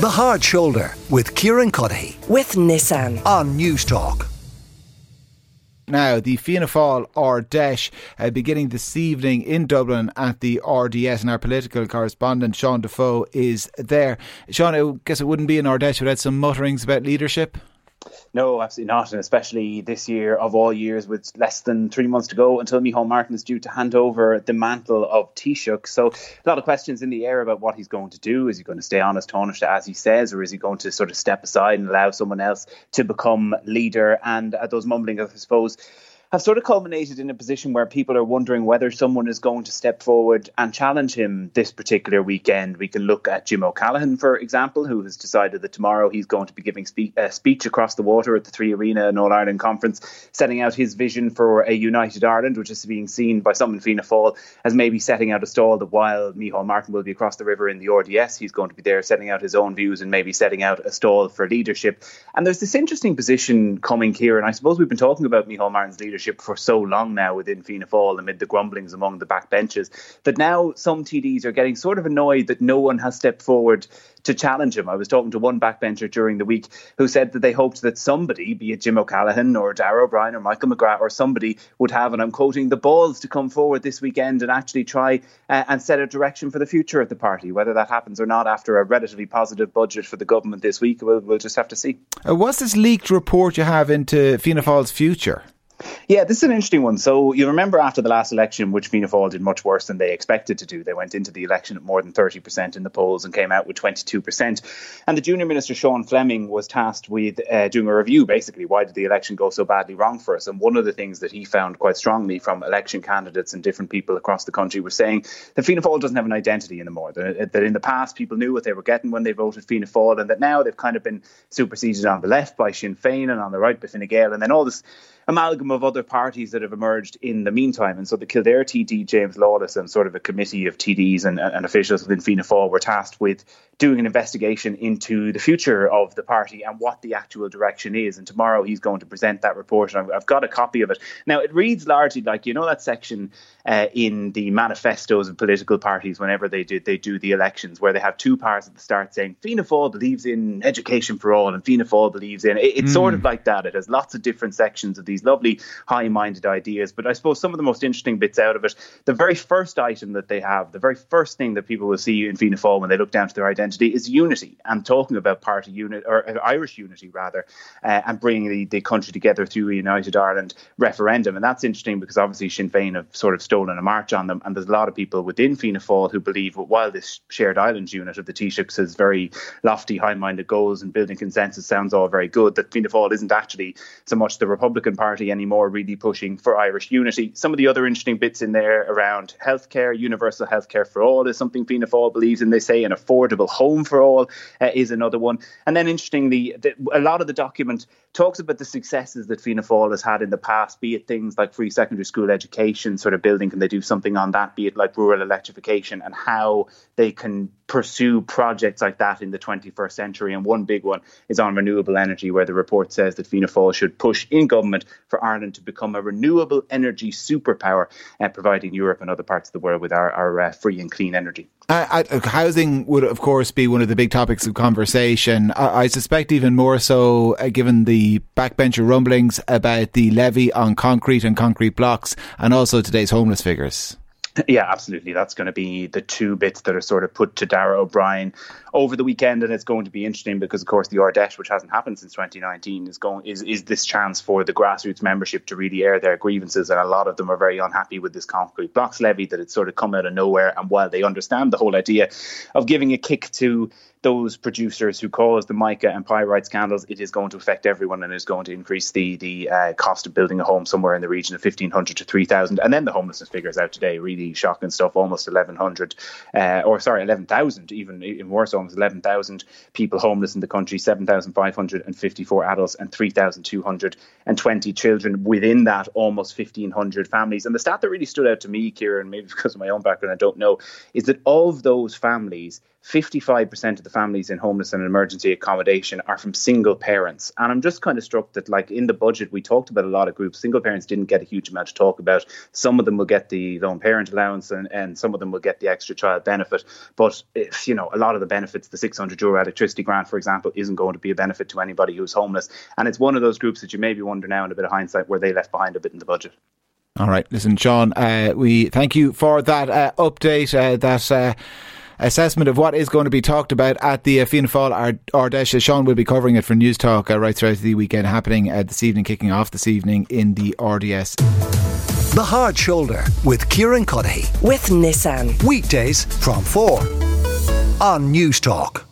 The Hard Shoulder with Kieran Cuddihy with Nissan on Newstalk. Now, the Fianna Fáil Ard Fheis uh, beginning this evening in Dublin at the RDS, and our political correspondent Sean Defoe is there. Sean, I guess it wouldn't be an Ard Fheis without some mutterings about leadership. No, absolutely not. And especially this year of all years with less than three months to go until Micheál Martin is due to hand over the mantle of Taoiseach. So a lot of questions in the air about what he's going to do. Is he going to stay on as Taoiseach as he says, or is he going to sort of step aside and allow someone else to become leader? And uh, those mumblings, I suppose, have sort of culminated in a position where people are wondering whether someone is going to step forward and challenge him this particular weekend. We can look at Jim O'Callaghan, for example, who has decided that tomorrow he's going to be giving spe- a speech across the water at the Three Arena and All Ireland Conference, setting out his vision for a united Ireland, which is being seen by some in Fianna Fáil as maybe setting out a stall that while Micheál Martin will be across the river in the RDS, he's going to be there setting out his own views and maybe setting out a stall for leadership. And there's this interesting position coming here, and I suppose we've been talking about Micheál Martin's leadership for so long now within Fianna Fáil amid the grumblings among the backbenches that now some TDs are getting sort of annoyed that no one has stepped forward to challenge him. I was talking to one backbencher during the week who said that they hoped that somebody, be it Jim O'Callaghan or Darragh O'Brien or Michael McGrath or somebody, would have, and I'm quoting, the balls to come forward this weekend and actually try uh, and set a direction for the future of the party. Whether that happens or not after a relatively positive budget for the government this week, we'll, we'll just have to see. Uh, what's this leaked report you have into Fianna Fáil's future? Yeah, this is an interesting one. So you remember after the last election, which Fianna Fáil did much worse than they expected to do. They went into the election at more than 30% in the polls and came out with 22%. And the junior minister, Sean Fleming, was tasked with uh, doing a review, basically, why did the election go so badly wrong for us? And one of the things that he found quite strongly from election candidates and different people across the country was saying that Fianna Fáil doesn't have an identity anymore. That, that in the past, people knew what they were getting when they voted Fianna Fáil, and that now they've kind of been superseded on the left by Sinn Féin and on the right by Fine Gael. And then all this amalgam of other parties that have emerged in the meantime. And so the Kildare TD, James Lawless, and sort of a committee of TDs and, and officials within Fianna Fáil were tasked with doing an investigation into the future of the party and what the actual direction is. And tomorrow he's going to present that report. And I've, I've got a copy of it. Now, it reads largely like, you know, that section uh, in the manifestos of political parties whenever they do, they do the elections, where they have two parts at the start saying Fianna Fáil believes in education for all and Fianna Fáil believes in. It, it's mm. sort of like that. It has lots of different sections of these lovely high minded ideas. But I suppose some of the most interesting bits out of it, the very first item that they have, the very first thing that people will see in Fianna Fáil when they look down to their identity is unity and talking about party unit or uh, Irish unity rather, uh, and bringing the, the country together through a United Ireland referendum. And that's interesting because obviously Sinn Féin have sort of stolen a march on them. And there's a lot of people within Fianna Fáil who believe that while this shared islands unit of the Taoiseachs has very lofty, high minded goals and building consensus sounds all very good, that Fianna Fáil isn't actually so much the Republican Party anymore, really pushing for Irish unity. Some of the other interesting bits in there around healthcare, universal healthcare for all is something Fianna Fáil believes in. They say an affordable home for all uh, is another one. And then interestingly, the, a lot of the document talks about the successes that Fianna Fáil has had in the past, be it things like free secondary school education, sort of building, can they do something on that, be it like rural electrification and how they can pursue projects like that in the 21st century. And one big one is on renewable energy, where the report says that Fianna Fáil should push in government for Ireland to become a renewable energy superpower, uh, providing Europe and other parts of the world with our, our uh, free and clean energy. Uh, housing would, of course, be one of the big topics of conversation. I, I suspect even more so, uh, given the backbencher rumblings about the levy on concrete and concrete blocks, and also today's homeless figures. Yeah, absolutely. That's going to be the two bits that are sort of put to Darragh O'Brien over the weekend, and it's going to be interesting because, of course, the Ard Fheis, which hasn't happened since 2019, is going is is this chance for the grassroots membership to really air their grievances, and a lot of them are very unhappy with this concrete blocks levy that it's sort of come out of nowhere. And while they understand the whole idea of giving a kick to those producers who caused the mica and pyrite scandals, it is going to affect everyone and is going to increase the the uh, cost of building a home somewhere in the region of 1500 to 3000 and then the homelessness figures out today really shocking stuff almost 1100 uh, or sorry 11000 even even worse almost 11000 people homeless in the country 7554 adults and 3220 children within that almost 1500 families. And the stat that really stood out to me Kieran maybe because of my own background I don't know is that of those families 55% of the families in homeless and emergency accommodation are from single parents. And I'm just kind of struck that, like in the budget, we talked about a lot of groups. Single parents didn't get a huge amount to talk about. Some of them will get the lone parent allowance and, and some of them will get the extra child benefit. But if, you know, a lot of the benefits, the 600 euro electricity grant, for example, isn't going to be a benefit to anybody who's homeless. And it's one of those groups that you maybe wonder now in a bit of hindsight where they left behind a bit in the budget. All right, listen, Sean, uh, we thank you for that uh, update. Uh, uh, assessment of what is going to be talked about at the uh, Fianna Fáil Ard Fheis. Sean will be covering it for Newstalk uh, right throughout the weekend, happening uh, this evening, kicking off this evening in the RDS. The Hard Shoulder with Kieran Cuddihy. With Nissan. Weekdays from 4 on Newstalk.